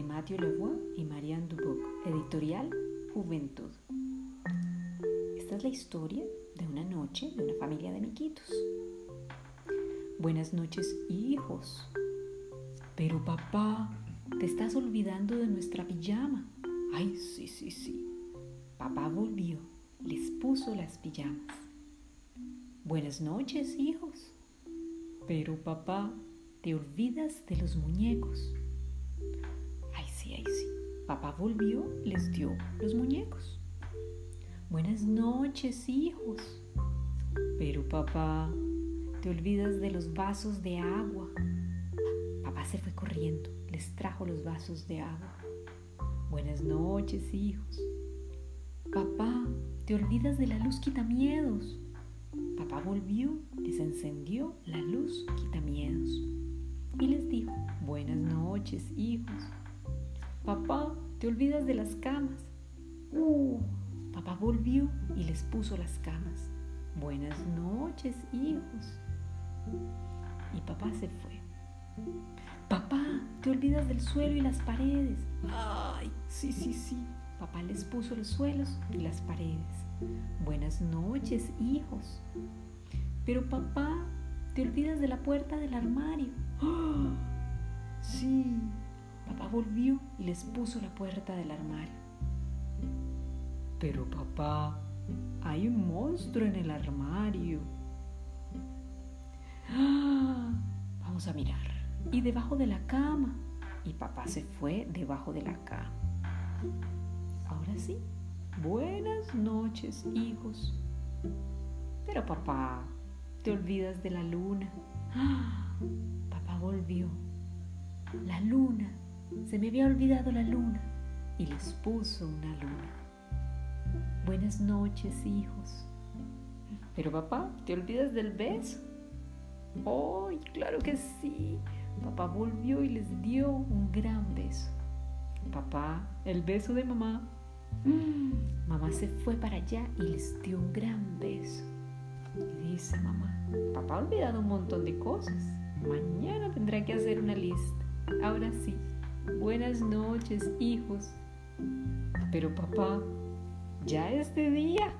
Mathieu Lavoie y Marianne Duboc, editorial Juventud. Esta es la historia de una noche de una familia de miquitos. Buenas noches, hijos. Pero papá, te estás olvidando de nuestra pijama. Ay, sí, sí, sí. Papá volvió, les puso las pijamas. Buenas noches, hijos. Pero papá, te olvidas de los muñecos. Papá volvió, les dio los muñecos. Buenas noches, hijos. Pero papá, te olvidas de los vasos de agua. Papá se fue corriendo, les trajo los vasos de agua. Buenas noches, hijos. Papá, te olvidas de la luz quitamiedos. Papá volvió, les encendió la luz quitamiedos y les dijo, buenas noches, hijos. Papá, te olvidas de las camas. Uh, papá volvió y les puso las camas. Buenas noches, hijos. Y papá se fue. Papá, te olvidas del suelo y las paredes. Ay, sí, sí, sí. Papá les puso los suelos y las paredes. Buenas noches, hijos. Pero papá, te olvidas de la puerta del armario. Sí, papá volvió y les puso la puerta del armario. Pero papá, hay un monstruo en el armario. ¡Ah! Vamos a mirar. Y debajo de la cama. Y papá se fue debajo de la cama. Ahora sí, buenas noches, hijos. Pero papá, te olvidas de la luna. ¡Ah! Papá volvió. La luna. Se me había olvidado la luna. Y les puso una luna. Buenas noches, hijos. Pero papá, ¿te olvidas del beso? ¡Ay, claro que sí! Papá volvió y les dio un gran beso. Papá, el beso de mamá. Mamá se fue para allá y les dio un gran beso. Y dice mamá, papá ha olvidado un montón de cosas. Mañana tendrá que hacer una lista. Ahora sí, buenas noches, hijos. Pero papá, ya es de día.